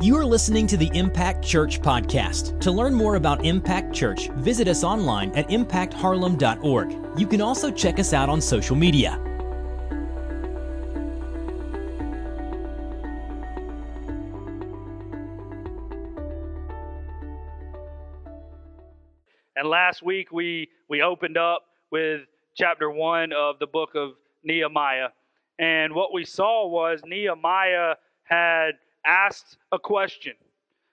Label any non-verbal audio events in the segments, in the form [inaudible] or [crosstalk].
You are listening to the Impact Church podcast. To learn more about Impact Church, visit us online at impactharlem.org. You can also check us out on social media. And last week we we opened up with chapter 1 of the book of Nehemiah. And what we saw was Nehemiah had asked a question.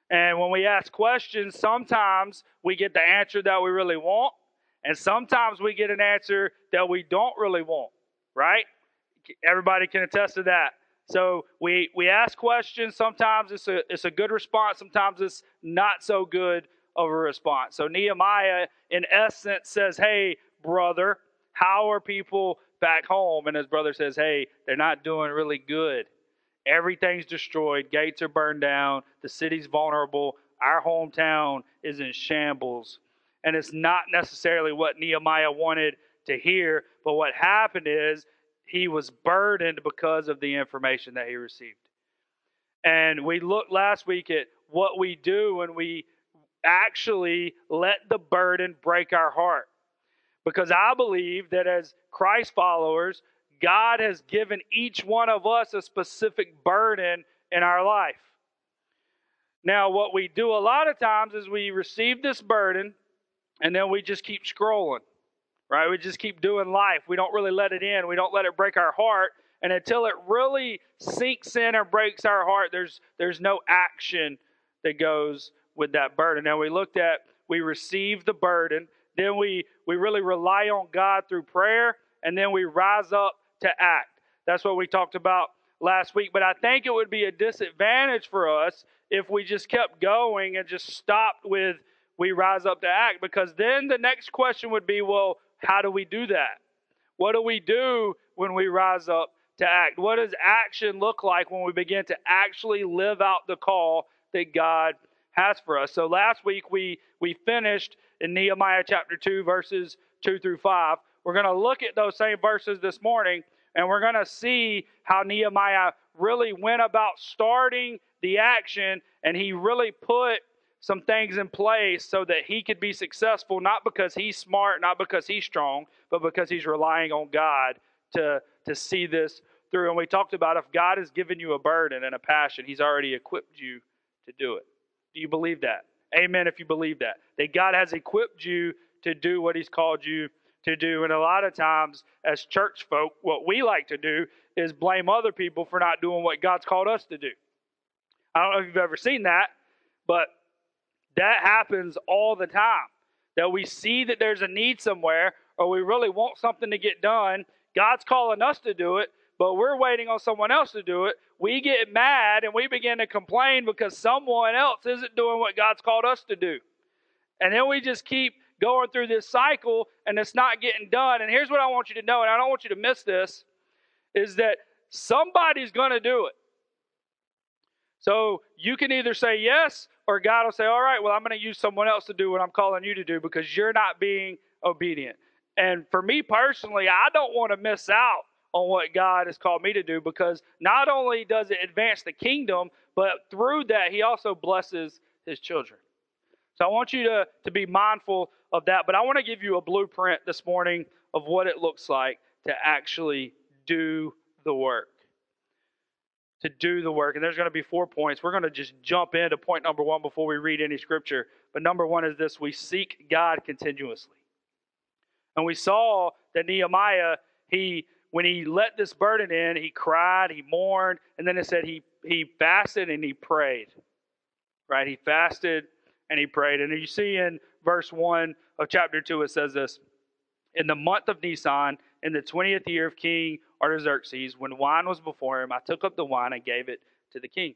And when we ask questions, sometimes we get the answer that we really want, and sometimes we get an answer that we don't really want, right? Everybody can attest to that. So we we ask questions. Sometimes it's a it's a good response. Sometimes it's not so good of a response. So Nehemiah, in essence, says, "Hey, brother, how are people back home?" And his brother says, "Hey, they're not doing really good. Everything's destroyed. Gates are burned down. The city's vulnerable. Our hometown is in shambles." And it's not necessarily what Nehemiah wanted to hear, but what happened is he was burdened because of the information that he received. And we looked last week at what we do when we actually let the burden break our heart. Because I believe that as Christ followers, God has given each one of us a specific burden in our life. Now, what we do a lot of times is we receive this burden and then we just keep scrolling, right? We just keep doing life. We don't really let it in, we don't let it break our heart. And until it really sinks in or breaks our heart, there's, there's no action that goes with that burden. Now, we looked at we receive the burden, then we, we really rely on God through prayer, and then we rise up to act. That's what we talked about last week. But I think it would be a disadvantage for us if we just kept going and just stopped with we rise up to act, because then the next question would be well, how do we do that? What do we do when we rise up to act? What does action look like when we begin to actually live out the call that God has for us? So last week we we finished in Nehemiah chapter 2 verses 2 through 5. We're going to look at those same verses this morning and we're going to see how Nehemiah really went about starting the action and he really put some things in place so that he could be successful, not because he's smart, not because he's strong, but because he's relying on God to, to see this through. And we talked about if God has given you a burden and a passion, he's already equipped you to do it. Do you believe that? Amen if you believe that. That God has equipped you to do what he's called you to do. And a lot of times, as church folk, what we like to do is blame other people for not doing what God's called us to do. I don't know if you've ever seen that, but that happens all the time. That we see that there's a need somewhere, or we really want something to get done. God's calling us to do it, but we're waiting on someone else to do it. We get mad and we begin to complain because someone else isn't doing what God's called us to do. And then we just keep going through this cycle and it's not getting done. And here's what I want you to know, and I don't want you to miss this, is that somebody's going to do it. So you can either say yes, or God will say, All right, well, I'm going to use someone else to do what I'm calling you to do because you're not being obedient. And for me personally, I don't want to miss out on what God has called me to do because not only does it advance the kingdom, but through that, He also blesses His children. So I want you to, to be mindful of that. But I want to give you a blueprint this morning of what it looks like to actually do the work to do the work. And there's going to be four points. We're going to just jump into point number one before we read any scripture. But number one is this we seek God continuously. And we saw that Nehemiah, he when he let this burden in, he cried, he mourned, and then it said he he fasted and he prayed. Right? He fasted and he prayed. And you see in verse 1 of chapter 2, it says this In the month of Nisan, in the 20th year of King Artaxerxes, when wine was before him, I took up the wine and gave it to the king.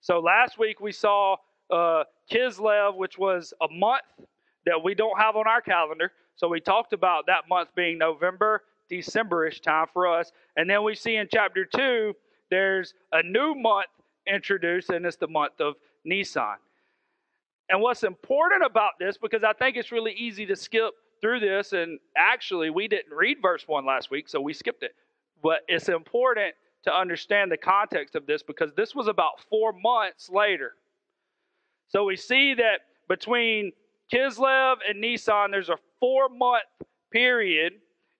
So last week we saw uh, Kislev, which was a month that we don't have on our calendar. So we talked about that month being November, Decemberish time for us. And then we see in chapter 2, there's a new month introduced, and it's the month of Nisan. And what's important about this, because I think it's really easy to skip through this, and actually, we didn't read verse 1 last week, so we skipped it. But it's important to understand the context of this because this was about four months later. So we see that between Kislev and Nisan, there's a four month period.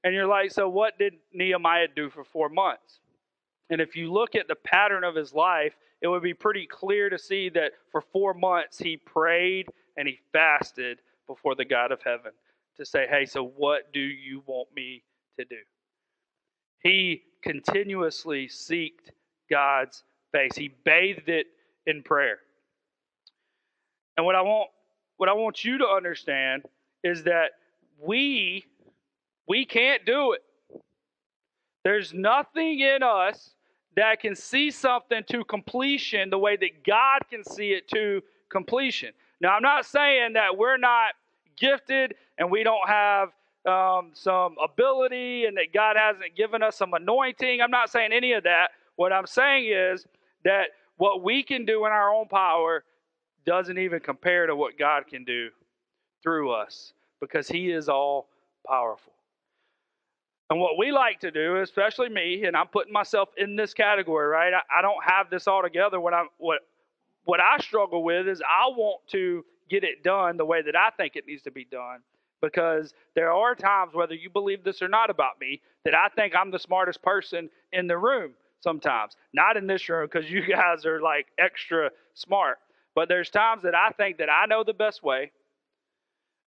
And you're like, so what did Nehemiah do for four months? And if you look at the pattern of his life, it would be pretty clear to see that for four months he prayed and he fasted before the God of heaven to say, hey, so what do you want me to do? He continuously seeked God's face. He bathed it in prayer. And what I want what I want you to understand is that we we can't do it. There's nothing in us that can see something to completion the way that God can see it to completion. Now, I'm not saying that we're not gifted and we don't have um, some ability and that God hasn't given us some anointing. I'm not saying any of that. What I'm saying is that what we can do in our own power doesn't even compare to what God can do through us because He is all powerful. And what we like to do, especially me, and I'm putting myself in this category, right? I, I don't have this all together. What I what what I struggle with is I want to get it done the way that I think it needs to be done. Because there are times, whether you believe this or not about me, that I think I'm the smartest person in the room sometimes. Not in this room because you [laughs] guys are like extra smart. But there's times that I think that I know the best way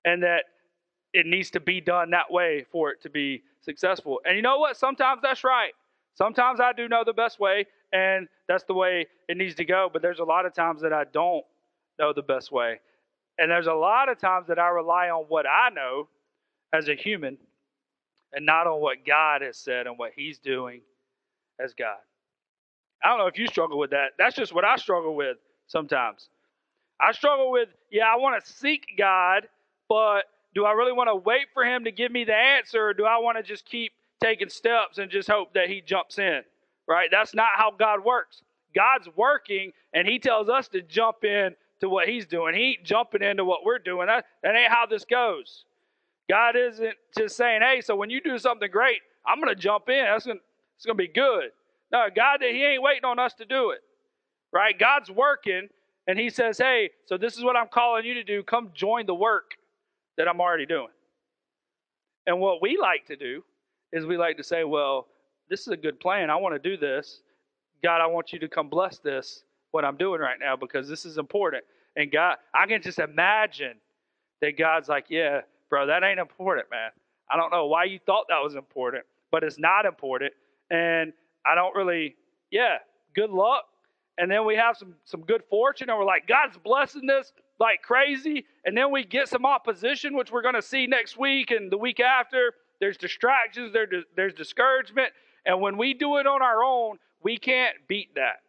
and that it needs to be done that way for it to be successful. And you know what? Sometimes that's right. Sometimes I do know the best way and that's the way it needs to go. But there's a lot of times that I don't know the best way. And there's a lot of times that I rely on what I know as a human and not on what God has said and what He's doing as God. I don't know if you struggle with that. That's just what I struggle with sometimes. I struggle with, yeah, I want to seek God, but do I really want to wait for Him to give me the answer, or do I want to just keep taking steps and just hope that He jumps in? Right? That's not how God works. God's working, and He tells us to jump in to what He's doing. He ain't jumping into what we're doing. That, that ain't how this goes. God isn't just saying, hey, so when you do something great, I'm going to jump in. That's gonna, it's going to be good. No, God, He ain't waiting on us to do it. Right? God's working, and he says, Hey, so this is what I'm calling you to do. Come join the work that I'm already doing. And what we like to do is we like to say, Well, this is a good plan. I want to do this. God, I want you to come bless this, what I'm doing right now, because this is important. And God, I can just imagine that God's like, Yeah, bro, that ain't important, man. I don't know why you thought that was important, but it's not important. And I don't really, yeah, good luck and then we have some some good fortune and we're like god's blessing this like crazy and then we get some opposition which we're going to see next week and the week after. There's distractions there, there's discouragement and when we do it on our own we can't beat that.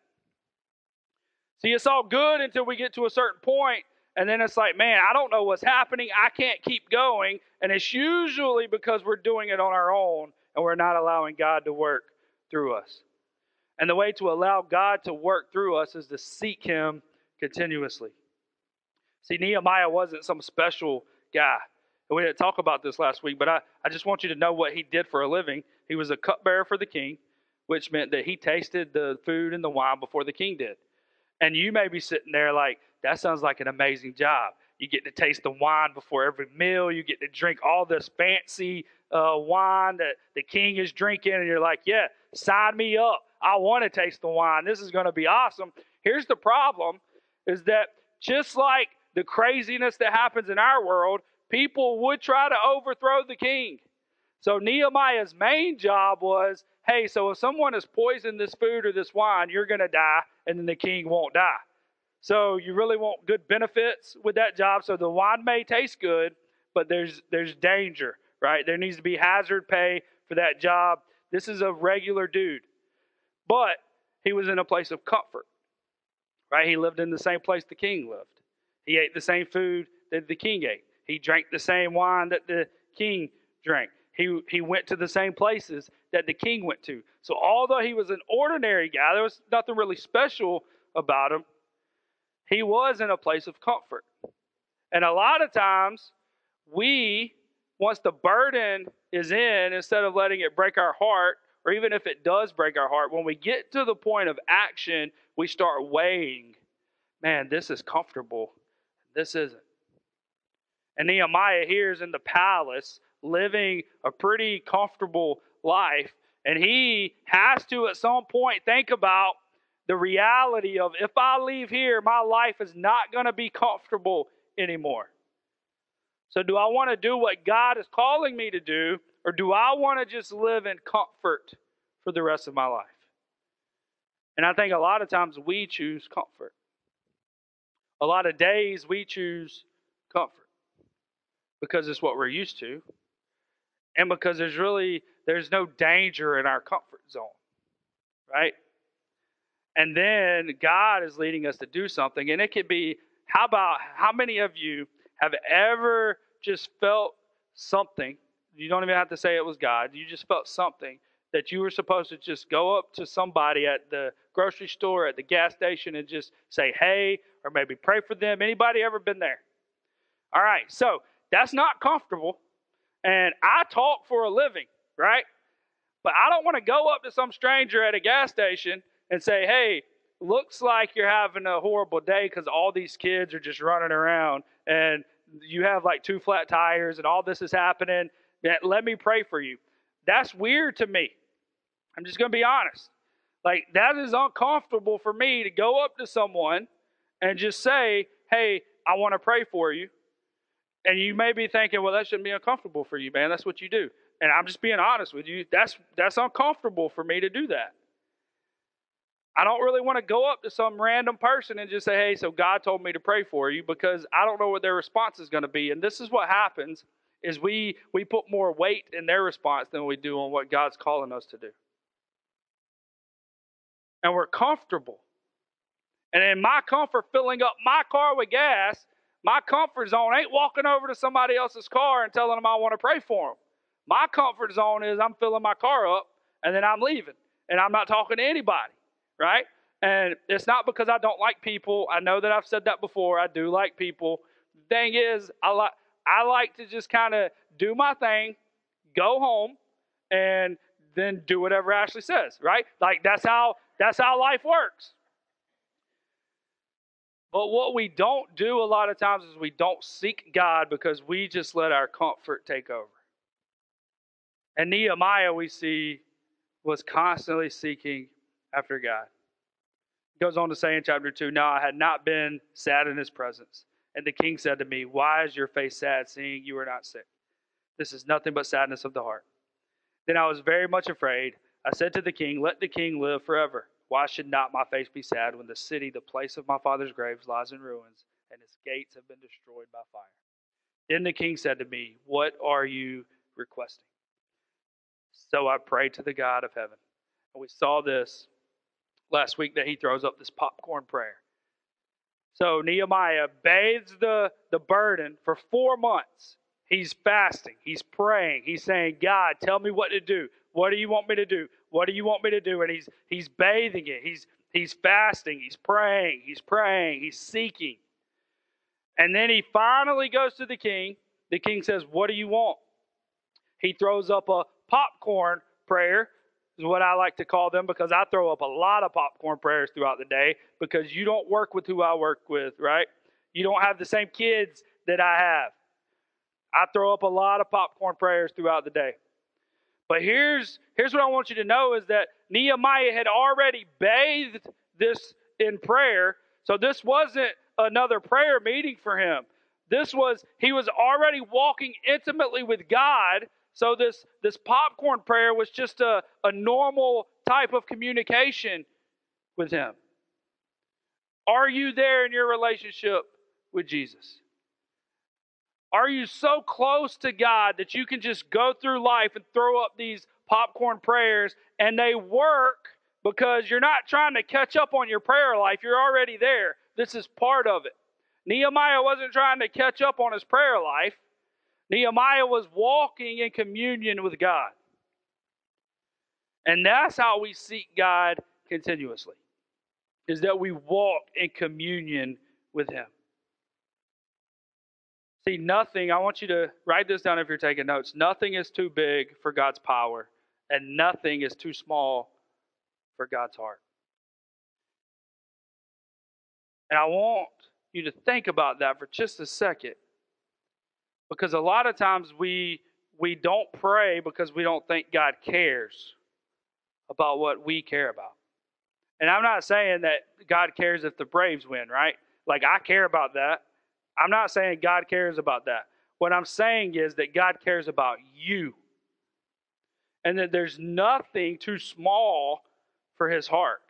See it's all good until we get to a certain point and then it's like man i don't know what's happening. I can't keep going and it's usually because we're doing it on our own and we're not allowing god to work through us. And the way to allow God to work through us is to seek Him continuously. See, Nehemiah wasn't some special guy. And we didn't talk about this last week, but I, I just want you to know what he did for a living. He was a cupbearer for the king, which meant that he tasted the food and the wine before the king did. And you may be sitting there like, that sounds like an amazing job. You get to taste the wine before every meal. You get to drink all this fancy uh, wine that the king is drinking. And you're like, yeah, sign me up. I want to taste the wine. This is going to be awesome. Here's the problem is that just like the craziness that happens in our world, people would try to overthrow the king. So Nehemiah's main job was, hey, so if someone has poisoned this food or this wine, you're going to die, and then the king won't die. So you really want good benefits with that job. So the wine may taste good, but there's there's danger, right? There needs to be hazard pay for that job. This is a regular dude. But he was in a place of comfort, right? He lived in the same place the king lived. He ate the same food that the king ate. He drank the same wine that the king drank. He, he went to the same places that the king went to. So, although he was an ordinary guy, there was nothing really special about him, he was in a place of comfort. And a lot of times, we, once the burden is in, instead of letting it break our heart, or even if it does break our heart, when we get to the point of action, we start weighing man, this is comfortable. This isn't. And Nehemiah here is in the palace living a pretty comfortable life. And he has to, at some point, think about the reality of if I leave here, my life is not going to be comfortable anymore. So, do I want to do what God is calling me to do, or do I want to just live in comfort for the rest of my life? And I think a lot of times we choose comfort. A lot of days we choose comfort because it's what we're used to and because there's really there's no danger in our comfort zone right? And then god is leading us to do something and it could be how about how many of you have ever just felt something? You don't even have to say it was god. You just felt something that you were supposed to just go up to somebody at the grocery store at the gas station and just say hey or maybe pray for them anybody ever been there all right so that's not comfortable. And I talk for a living, right? But I don't want to go up to some stranger at a gas station and say, hey, looks like you're having a horrible day because all these kids are just running around and you have like two flat tires and all this is happening. Let me pray for you. That's weird to me. I'm just going to be honest. Like, that is uncomfortable for me to go up to someone and just say, hey, I want to pray for you. And you may be thinking, well, that shouldn't be uncomfortable for you, man. That's what you do. And I'm just being honest with you. That's that's uncomfortable for me to do that. I don't really want to go up to some random person and just say, hey, so God told me to pray for you because I don't know what their response is going to be. And this is what happens is we we put more weight in their response than we do on what God's calling us to do. And we're comfortable. And in my comfort filling up my car with gas my comfort zone ain't walking over to somebody else's car and telling them I want to pray for them. My comfort zone is I'm filling my car up and then I'm leaving and I'm not talking to anybody, right? And it's not because I don't like people. I know that I've said that before. I do like people. Thing is, I like I like to just kind of do my thing, go home, and then do whatever Ashley says, right? Like that's how that's how life works. But what we don't do a lot of times is we don't seek God because we just let our comfort take over. And Nehemiah, we see, was constantly seeking after God. He goes on to say in chapter 2 Now I had not been sad in his presence. And the king said to me, Why is your face sad, seeing you are not sick? This is nothing but sadness of the heart. Then I was very much afraid. I said to the king, Let the king live forever. Why should not my face be sad when the city, the place of my father's graves, lies in ruins, and its gates have been destroyed by fire? Then the king said to me, What are you requesting? So I prayed to the God of heaven. And we saw this last week that he throws up this popcorn prayer. So Nehemiah bathes the, the burden for four months. He's fasting, he's praying, he's saying, God, tell me what to do. What do you want me to do? What do you want me to do? And he's he's bathing it. He's he's fasting. He's praying. He's praying. He's seeking. And then he finally goes to the king. The king says, "What do you want?" He throws up a popcorn prayer, is what I like to call them because I throw up a lot of popcorn prayers throughout the day because you don't work with who I work with, right? You don't have the same kids that I have. I throw up a lot of popcorn prayers throughout the day. But here's here's what I want you to know is that Nehemiah had already bathed this in prayer. So this wasn't another prayer meeting for him. This was he was already walking intimately with God. So this this popcorn prayer was just a, a normal type of communication with him. Are you there in your relationship with Jesus? Are you so close to God that you can just go through life and throw up these popcorn prayers and they work because you're not trying to catch up on your prayer life? You're already there. This is part of it. Nehemiah wasn't trying to catch up on his prayer life, Nehemiah was walking in communion with God. And that's how we seek God continuously. Is that we walk in communion with him. See, nothing, I want you to write this down if you're taking notes. Nothing is too big for God's power, and nothing is too small for God's heart. And I want you to think about that for just a second. Because a lot of times we we don't pray because we don't think God cares about what we care about. And I'm not saying that God cares if the Braves win, right? Like I care about that. I'm not saying God cares about that. What I'm saying is that God cares about you. And that there's nothing too small for his heart.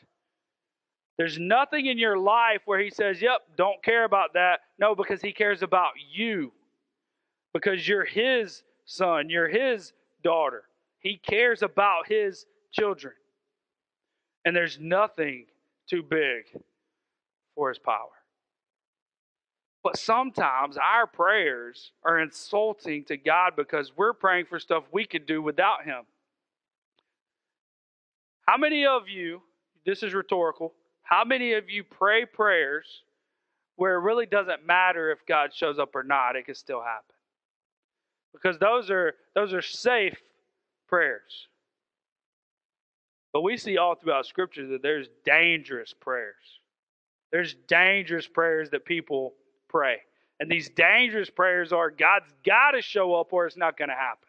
There's nothing in your life where he says, Yep, don't care about that. No, because he cares about you. Because you're his son, you're his daughter. He cares about his children. And there's nothing too big for his power. But sometimes our prayers are insulting to God because we're praying for stuff we could do without him. How many of you, this is rhetorical, how many of you pray prayers where it really doesn't matter if God shows up or not, it can still happen? Because those are those are safe prayers. But we see all throughout scripture that there's dangerous prayers. There's dangerous prayers that people pray. And these dangerous prayers are God's got to show up or it's not going to happen.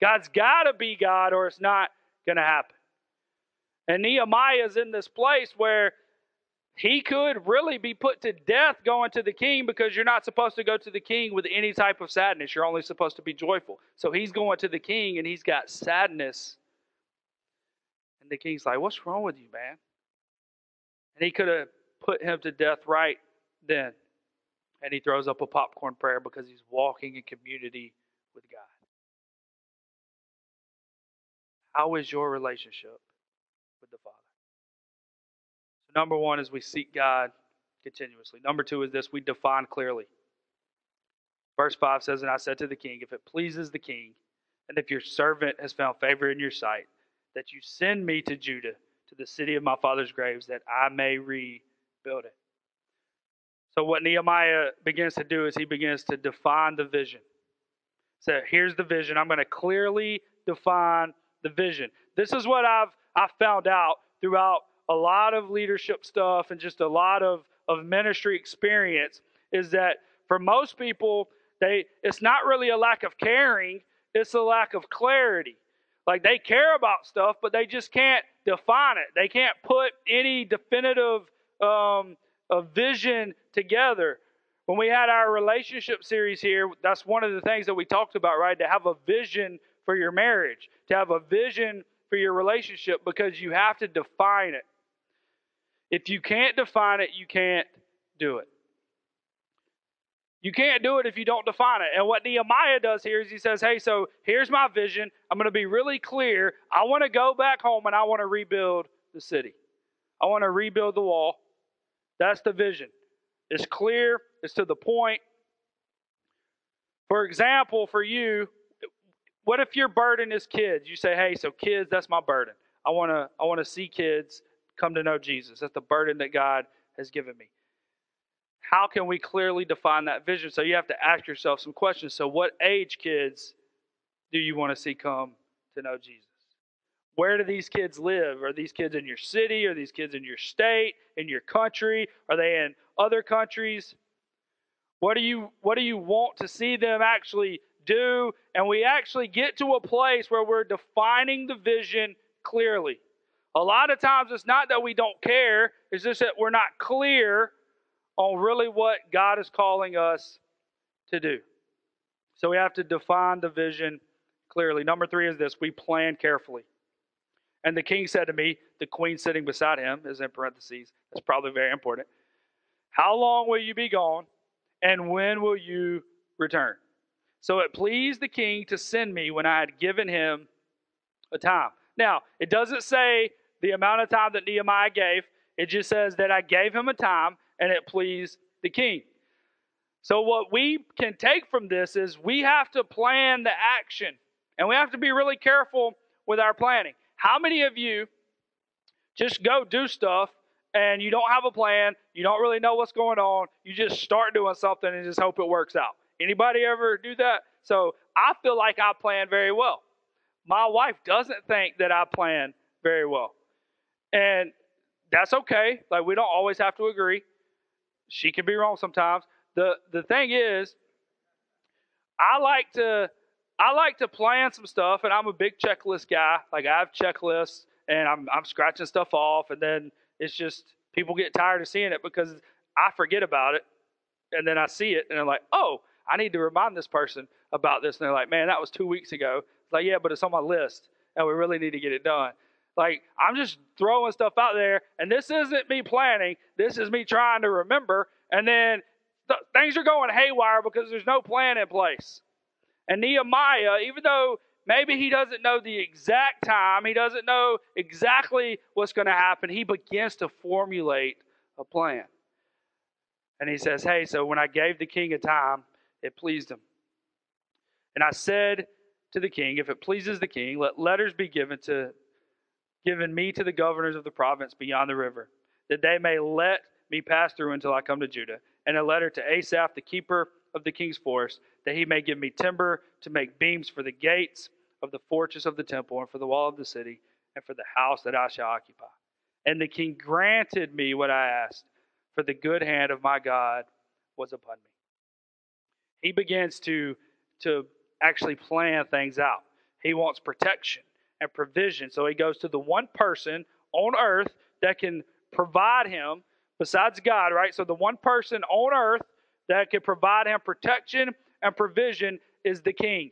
God's got to be God or it's not going to happen. And Nehemiah is in this place where he could really be put to death going to the king because you're not supposed to go to the king with any type of sadness. You're only supposed to be joyful. So he's going to the king and he's got sadness. And the king's like, What's wrong with you, man? And he could have put him to death right then. And he throws up a popcorn prayer because he's walking in community with God. How is your relationship with the Father? So, number one is we seek God continuously. Number two is this we define clearly. Verse 5 says, And I said to the king, If it pleases the king, and if your servant has found favor in your sight, that you send me to Judah, to the city of my father's graves, that I may rebuild it. So, what Nehemiah begins to do is he begins to define the vision. So, here's the vision. I'm going to clearly define the vision. This is what I've I found out throughout a lot of leadership stuff and just a lot of, of ministry experience is that for most people, they it's not really a lack of caring, it's a lack of clarity. Like they care about stuff, but they just can't define it. They can't put any definitive um, a vision together. When we had our relationship series here, that's one of the things that we talked about, right? To have a vision for your marriage, to have a vision for your relationship, because you have to define it. If you can't define it, you can't do it. You can't do it if you don't define it. And what Nehemiah does here is he says, Hey, so here's my vision. I'm going to be really clear. I want to go back home and I want to rebuild the city. I want to rebuild the wall. That's the vision. It's clear, it's to the point. For example, for you, what if your burden is kids? You say, "Hey, so kids, that's my burden. I want to I want to see kids come to know Jesus. That's the burden that God has given me." How can we clearly define that vision? So you have to ask yourself some questions. So what age kids do you want to see come to know Jesus? Where do these kids live? Are these kids in your city? Are these kids in your state? In your country? Are they in other countries? What do you what do you want to see them actually do? And we actually get to a place where we're defining the vision clearly. A lot of times it's not that we don't care, it's just that we're not clear on really what God is calling us to do. So we have to define the vision clearly. Number three is this we plan carefully. And the king said to me, the queen sitting beside him is in parentheses. That's probably very important. How long will you be gone? And when will you return? So it pleased the king to send me when I had given him a time. Now, it doesn't say the amount of time that Nehemiah gave, it just says that I gave him a time and it pleased the king. So, what we can take from this is we have to plan the action and we have to be really careful with our planning. How many of you just go do stuff and you don't have a plan, you don't really know what's going on, you just start doing something and just hope it works out? Anybody ever do that? So I feel like I plan very well. My wife doesn't think that I plan very well. And that's okay. Like we don't always have to agree. she can be wrong sometimes. The the thing is, I like to I like to plan some stuff, and I'm a big checklist guy. Like I have checklists, and I'm I'm scratching stuff off, and then it's just people get tired of seeing it because I forget about it, and then I see it, and I'm like, oh, I need to remind this person about this, and they're like, man, that was two weeks ago. It's like, yeah, but it's on my list, and we really need to get it done. Like I'm just throwing stuff out there, and this isn't me planning. This is me trying to remember, and then th- things are going haywire because there's no plan in place. And Nehemiah, even though maybe he doesn't know the exact time, he doesn't know exactly what's going to happen, he begins to formulate a plan. And he says, Hey, so when I gave the king a time, it pleased him. And I said to the king, If it pleases the king, let letters be given to given me to the governors of the province beyond the river, that they may let me pass through until I come to Judah. And a letter to Asaph, the keeper of the king's forest, that he may give me timber to make beams for the gates of the fortress of the temple and for the wall of the city and for the house that I shall occupy. And the king granted me what I asked, for the good hand of my God was upon me. He begins to, to actually plan things out. He wants protection and provision. So he goes to the one person on earth that can provide him besides God, right? So the one person on earth that can provide him protection and provision is the king.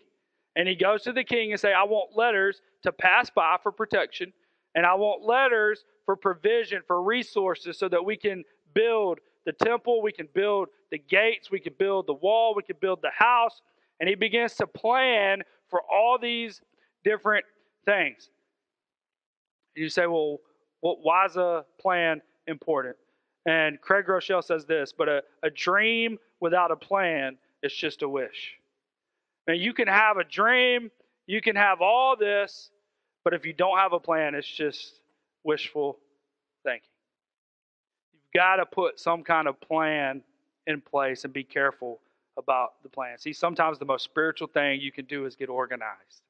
And he goes to the king and say, I want letters to pass by for protection, and I want letters for provision, for resources, so that we can build the temple, we can build the gates, we can build the wall, we can build the house. And he begins to plan for all these different things. You say, well, why is a plan important? And Craig Groeschel says this, but a, a dream without a plan is just a wish. Now, you can have a dream, you can have all this, but if you don't have a plan, it's just wishful thinking. You've got to put some kind of plan in place and be careful about the plan. See, sometimes the most spiritual thing you can do is get organized.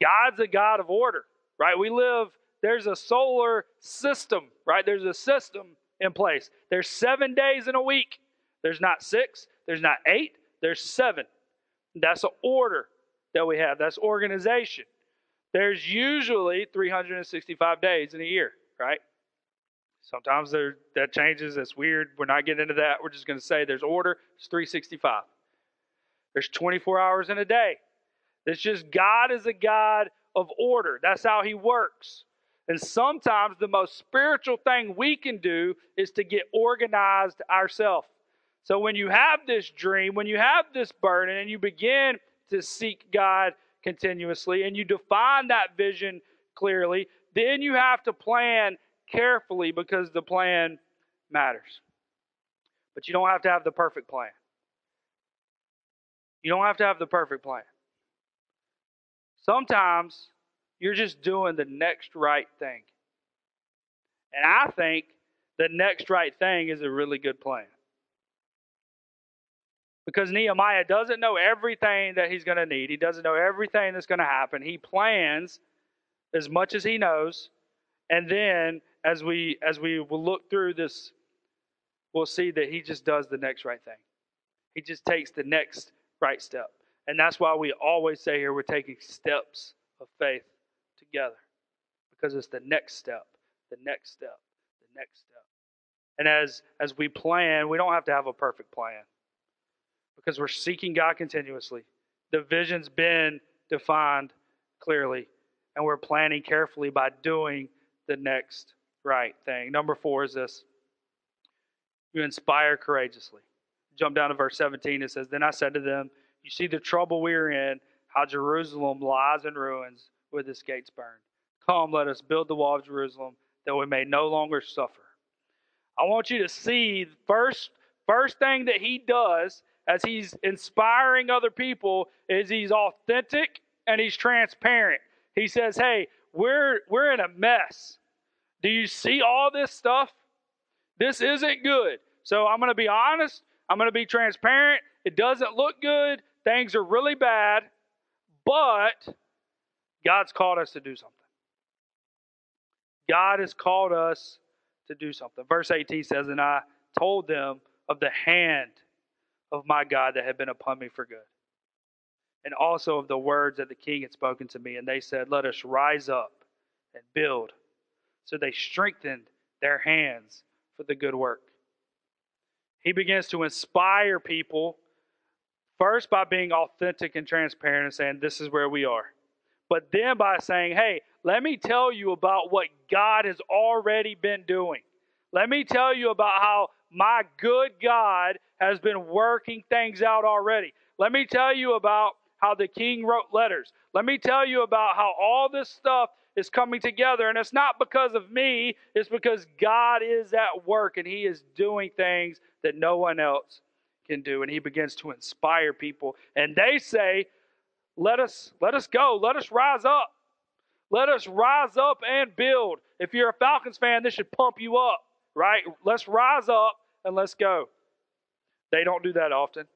God's a God of order, right? We live, there's a solar system, right? There's a system in place. There's seven days in a week. There's not six, there's not eight, there's seven. That's an order that we have, that's organization. There's usually 365 days in a year, right? Sometimes there, that changes. That's weird. We're not getting into that. We're just going to say there's order. It's 365. There's 24 hours in a day. It's just God is a God of order. That's how He works. And sometimes the most spiritual thing we can do is to get organized ourselves. So when you have this dream, when you have this burden, and you begin to seek God continuously and you define that vision clearly, then you have to plan carefully because the plan matters. But you don't have to have the perfect plan. You don't have to have the perfect plan. Sometimes you're just doing the next right thing. And I think the next right thing is a really good plan. Because Nehemiah doesn't know everything that he's going to need. He doesn't know everything that's going to happen. He plans as much as he knows. And then as we as we will look through this, we'll see that he just does the next right thing. He just takes the next right step. And that's why we always say here we're taking steps of faith together. Because it's the next step, the next step, the next step. And as as we plan, we don't have to have a perfect plan. Because we're seeking God continuously. The vision's been defined clearly, and we're planning carefully by doing the next right thing. Number 4 is this. You inspire courageously. Jump down to verse 17. It says, Then I said to them, you see the trouble we're in, how Jerusalem lies in ruins with its gates burned. Come, let us build the wall of Jerusalem that we may no longer suffer. I want you to see the first first thing that he does as he's inspiring other people is he's authentic and he's transparent. He says, "Hey, we're we're in a mess. Do you see all this stuff? This isn't good. So I'm going to be honest, I'm going to be transparent. It doesn't look good. Things are really bad, but God's called us to do something. God has called us to do something. Verse 18 says, And I told them of the hand of my God that had been upon me for good, and also of the words that the king had spoken to me. And they said, Let us rise up and build. So they strengthened their hands for the good work. He begins to inspire people first by being authentic and transparent and saying, This is where we are. But then by saying, Hey, let me tell you about what God has already been doing. Let me tell you about how my good God has been working things out already. Let me tell you about how the king wrote letters. Let me tell you about how all this stuff is coming together. And it's not because of me, it's because God is at work and He is doing things that no one else can do. And He begins to inspire people. And they say, Let us, let us go, let us rise up. Let us rise up and build. If you're a Falcons fan, this should pump you up, right? Let's rise up and let's go. They don't do that often.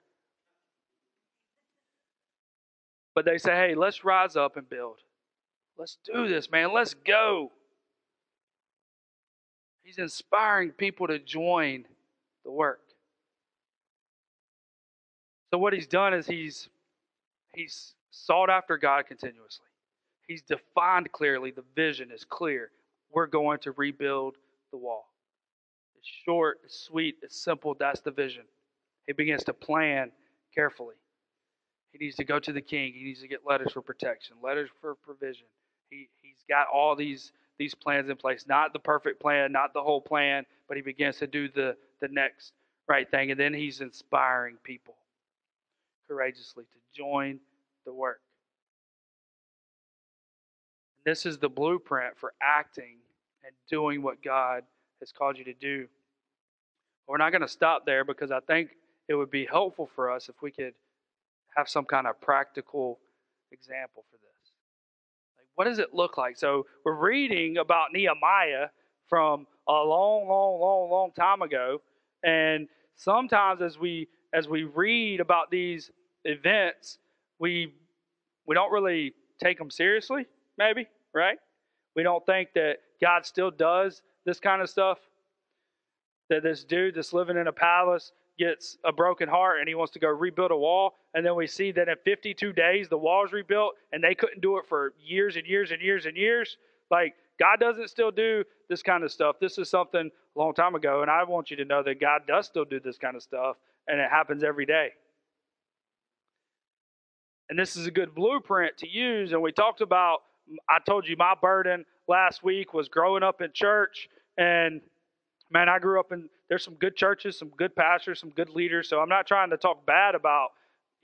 But they say, hey, let's rise up and build. Let's do this, man. Let's go. He's inspiring people to join the work. So what he's done is he's he's sought after God continuously. He's defined clearly. The vision is clear. We're going to rebuild the wall. It's short, it's sweet, it's simple. That's the vision. He begins to plan carefully. He needs to go to the king. He needs to get letters for protection, letters for provision. He, he's got all these, these plans in place. Not the perfect plan, not the whole plan, but he begins to do the, the next right thing. And then he's inspiring people courageously to join the work. This is the blueprint for acting and doing what God has called you to do. We're not going to stop there because I think it would be helpful for us if we could have some kind of practical example for this. Like, what does it look like? So, we're reading about Nehemiah from a long, long, long, long time ago, and sometimes as we as we read about these events, we we don't really take them seriously. Maybe right? We don't think that God still does this kind of stuff. That this dude that's living in a palace gets a broken heart and he wants to go rebuild a wall. And then we see that in 52 days, the wall's rebuilt and they couldn't do it for years and years and years and years. Like, God doesn't still do this kind of stuff. This is something a long time ago. And I want you to know that God does still do this kind of stuff and it happens every day. And this is a good blueprint to use. And we talked about, I told you my burden last week was growing up in church. And man, I grew up in, there's some good churches, some good pastors, some good leaders. So I'm not trying to talk bad about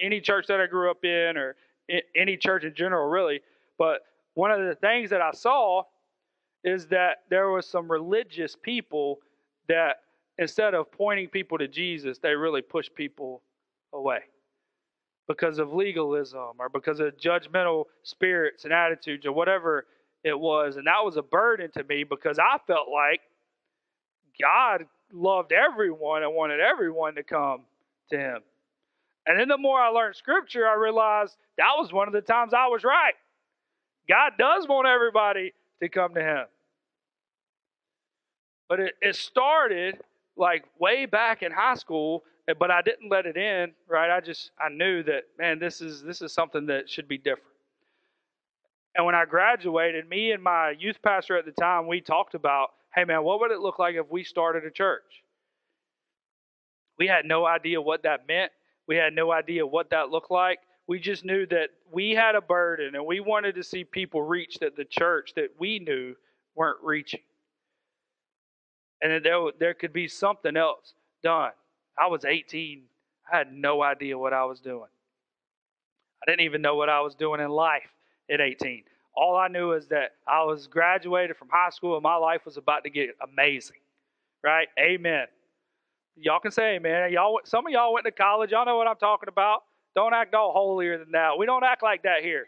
any church that I grew up in or any church in general, really. But one of the things that I saw is that there was some religious people that instead of pointing people to Jesus, they really pushed people away because of legalism or because of judgmental spirits and attitudes or whatever it was. And that was a burden to me because I felt like God loved everyone and wanted everyone to come to Him. And then the more I learned Scripture, I realized that was one of the times I was right. God does want everybody to come to Him. But it, it started like way back in high school Eh, but I didn't let it in, right? I just I knew that man, this is this is something that should be different. And when I graduated, me and my youth pastor at the time, we talked about, hey man, what would it look like if we started a church? We had no idea what that meant. We had no idea what that looked like. We just knew that we had a burden and we wanted to see people reach that the church that we knew weren't reaching. And that there, there could be something else done. I was 18. I had no idea what I was doing. I didn't even know what I was doing in life at 18. All I knew is that I was graduated from high school and my life was about to get amazing. Right? Amen. Y'all can say amen. Y'all, some of y'all went to college. Y'all know what I'm talking about. Don't act all holier than that. We don't act like that here.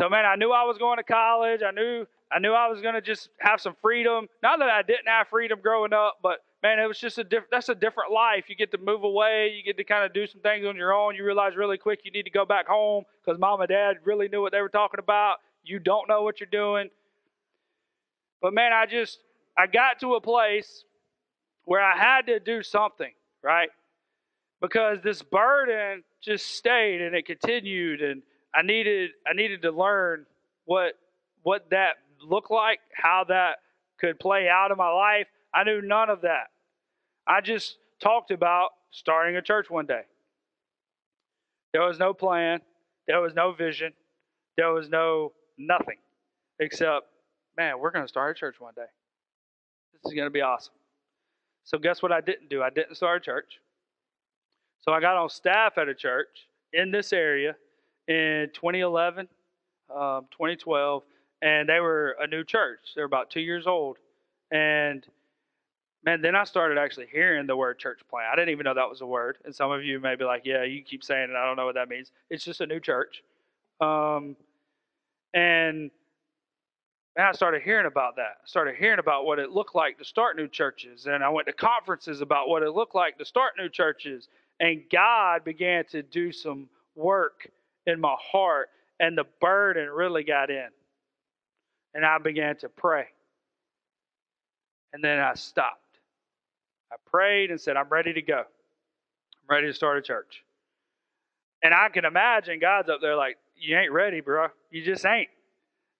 So man, I knew I was going to college. I knew I knew I was going to just have some freedom. Not that I didn't have freedom growing up, but man, it was just a different. That's a different life. You get to move away. You get to kind of do some things on your own. You realize really quick you need to go back home because mom and dad really knew what they were talking about. You don't know what you're doing. But man, I just I got to a place where I had to do something, right? Because this burden just stayed and it continued and I needed I needed to learn what what that looked like, how that could play out in my life. I knew none of that. I just talked about starting a church one day. There was no plan, there was no vision, there was no nothing except, man, we're going to start a church one day. This is going to be awesome. So, guess what I didn't do? I didn't start a church. So, I got on staff at a church in this area in 2011, um, 2012, and they were a new church. They were about two years old. And man, then I started actually hearing the word church plant. I didn't even know that was a word. And some of you may be like, yeah, you keep saying it. I don't know what that means. It's just a new church. Um, and man, I started hearing about that. I started hearing about what it looked like to start new churches. And I went to conferences about what it looked like to start new churches. And God began to do some work in my heart. And the burden really got in. And I began to pray. And then I stopped. I prayed and said, I'm ready to go. I'm ready to start a church. And I can imagine God's up there like, You ain't ready, bro. You just ain't.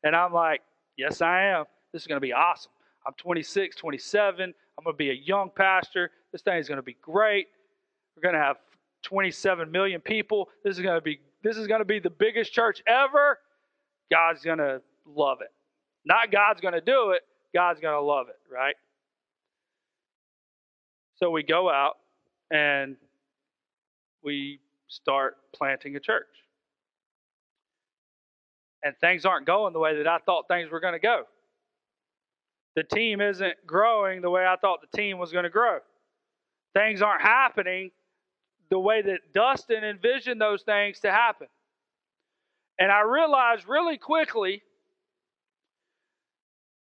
And I'm like, Yes, I am. This is going to be awesome. I'm 26, 27. I'm going to be a young pastor. This thing is going to be great. We're going to have 27 million people. This is going to be this is going to be the biggest church ever. God's going to love it. Not God's going to do it, God's going to love it, right? So we go out and we start planting a church. And things aren't going the way that I thought things were going to go. The team isn't growing the way I thought the team was going to grow. Things aren't happening the way that Dustin envisioned those things to happen. And I realized really quickly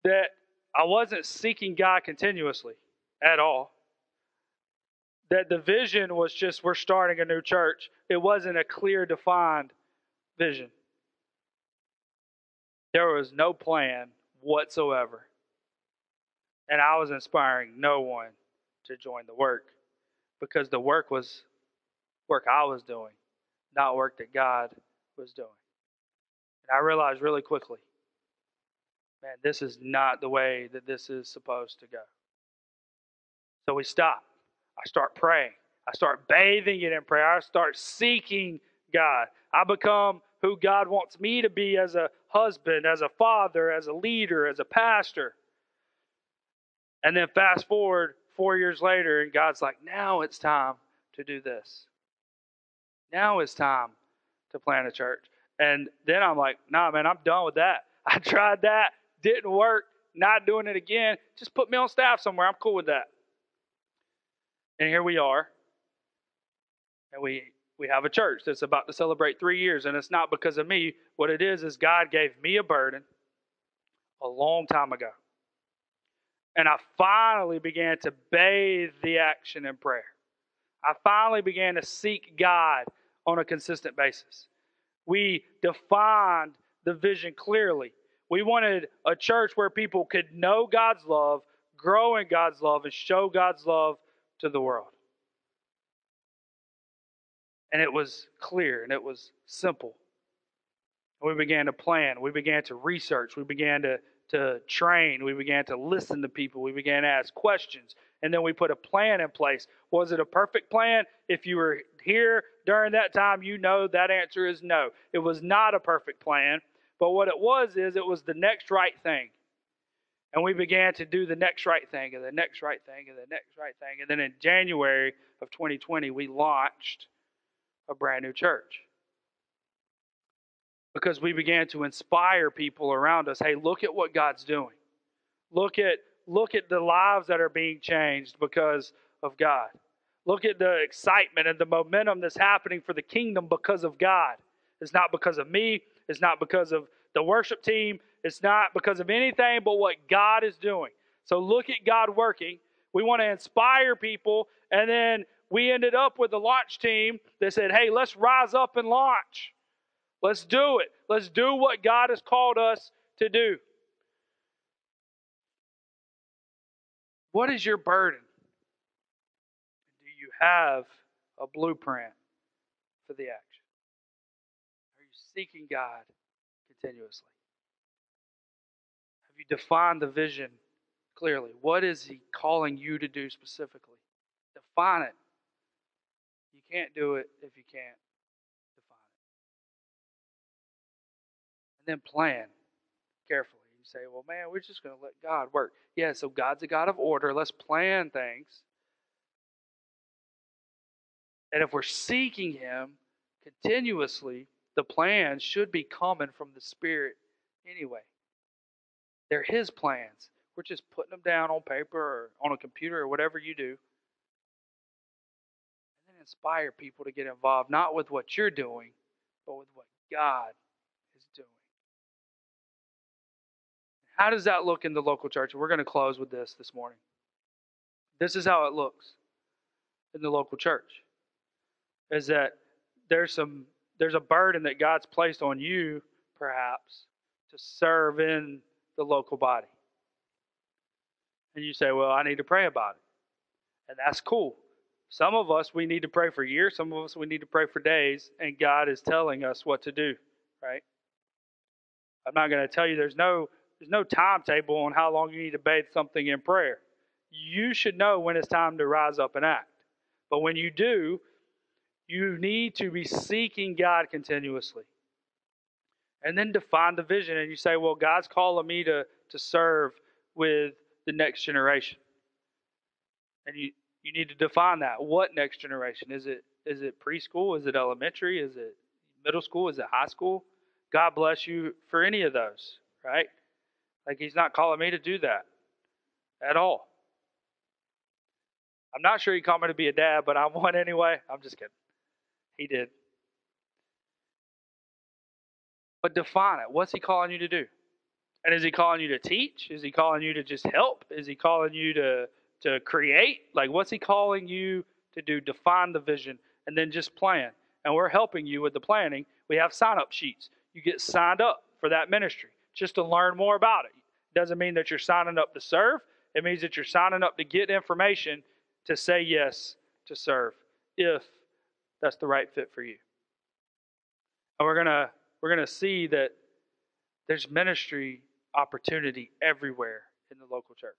that I wasn't seeking God continuously at all. That the vision was just we're starting a new church. It wasn't a clear, defined vision. There was no plan whatsoever. And I was inspiring no one to join the work because the work was work I was doing, not work that God was doing. And I realized really quickly man, this is not the way that this is supposed to go. So we stop. I start praying. I start bathing it in prayer. I start seeking God. I become who God wants me to be as a husband, as a father, as a leader, as a pastor. And then fast forward four years later, and God's like, now it's time to do this. Now it's time to plant a church. And then I'm like, nah, man, I'm done with that. [laughs] I tried that didn't work, not doing it again. Just put me on staff somewhere. I'm cool with that. And here we are. And we we have a church that's about to celebrate three years, and it's not because of me. What it is is God gave me a burden a long time ago. And I finally began to bathe the action in prayer. I finally began to seek God on a consistent basis. We defined the vision clearly. We wanted a church where people could know God's love, grow in God's love, and show God's love to the world. And it was clear and it was simple. we began to plan. We began to research. We began to, to train. We began to listen to people. We began to ask questions. And then we put a plan in place. Was it a perfect plan? If you were here during that time, you know that answer is no. It was not a perfect plan. But what it was is it was the next right thing. And we began to do the next right thing and the next right thing and the next right thing. And then in January of 2020, we launched a brand new church. Because we began to inspire people around us. Hey, look at what God's doing. Look at look at the lives that are being changed because of God. Look at the excitement and the momentum that's happening for the kingdom because of God. It's not because of me, it's not because of the worship team. It's not because of anything but what God is doing. So look at God working. We want to inspire people. And then we ended up with the launch team that said, hey, let's rise up and launch. Let's do it. Let's do what God has called us to do. What is your burden? Do you have a blueprint for the action? Seeking God continuously? Have you defined the vision clearly? What is He calling you to do specifically? Define it. You can't do it if you can't define it. And then plan carefully. You say, well, man, we're just going to let God work. Yeah, so God's a God of order. Let's plan things. And if we're seeking Him continuously, the plans should be coming from the Spirit anyway. They're His plans. We're just putting them down on paper or on a computer or whatever you do. And then inspire people to get involved, not with what you're doing, but with what God is doing. How does that look in the local church? We're going to close with this this morning. This is how it looks in the local church. Is that there's some there's a burden that God's placed on you perhaps to serve in the local body. And you say, Well, I need to pray about it. And that's cool. Some of us, we need to pray for years. Some of us, we need to pray for days. And God is telling us what to do, right? I'm not going to tell you there's no there's no timetable on how long you need to bathe something in prayer. You should know when it's time to rise up and act. But when you do, you need to be seeking God continuously. And then define the vision. And you say, well, God's calling me to, to serve with the next generation. And you, you need to define that. What next generation? Is it is it preschool? Is it elementary? Is it middle school? Is it high school? God bless you for any of those, right? Like he's not calling me to do that at all. I'm not sure he called me to be a dad, but I'm one [laughs] anyway. I'm just kidding. He did. But define it. What's he calling you to do? And is he calling you to teach? Is he calling you to just help? Is he calling you to to create? Like what's he calling you to do? Define the vision and then just plan. And we're helping you with the planning. We have sign up sheets. You get signed up for that ministry just to learn more about it. Doesn't mean that you're signing up to serve. It means that you're signing up to get information to say yes to serve if that's the right fit for you. And we're gonna we're gonna see that there's ministry opportunity everywhere in the local church.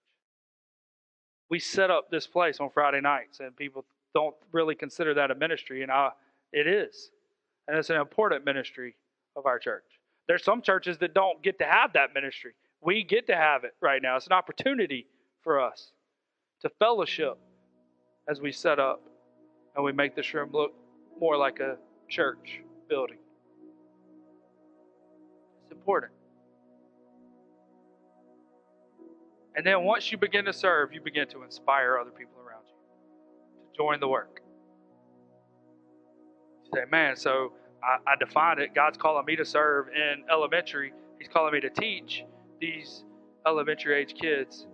We set up this place on Friday nights, and people don't really consider that a ministry, and I, it is. And it's an important ministry of our church. There's some churches that don't get to have that ministry. We get to have it right now. It's an opportunity for us to fellowship as we set up and we make this room look more like a church building. It's important. And then once you begin to serve, you begin to inspire other people around you to join the work. You say, man, so I, I defined it. God's calling me to serve in elementary. He's calling me to teach these elementary age kids.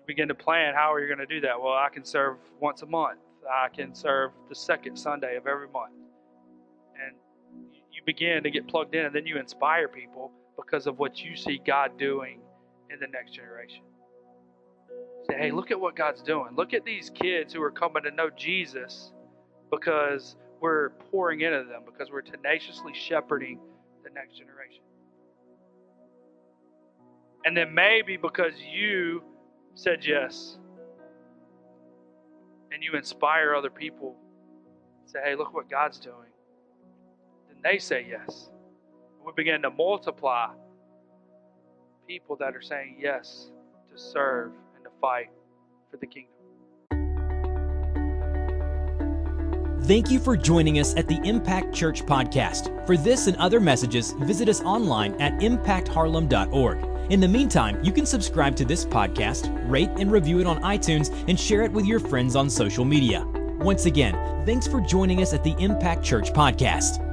You begin to plan how are you going to do that? Well, I can serve once a month. I can serve the second Sunday of every month. And you begin to get plugged in, and then you inspire people because of what you see God doing in the next generation. Say, hey, look at what God's doing. Look at these kids who are coming to know Jesus because we're pouring into them, because we're tenaciously shepherding the next generation. And then maybe because you said yes and you inspire other people, say, hey, look what God's doing. Then they say yes. We begin to multiply people that are saying yes to serve and to fight for the kingdom. Thank you for joining us at the Impact Church podcast. For this and other messages, visit us online at impactharlem.org. In the meantime, you can subscribe to this podcast, rate and review it on iTunes, and share it with your friends on social media. Once again, thanks for joining us at the Impact Church podcast.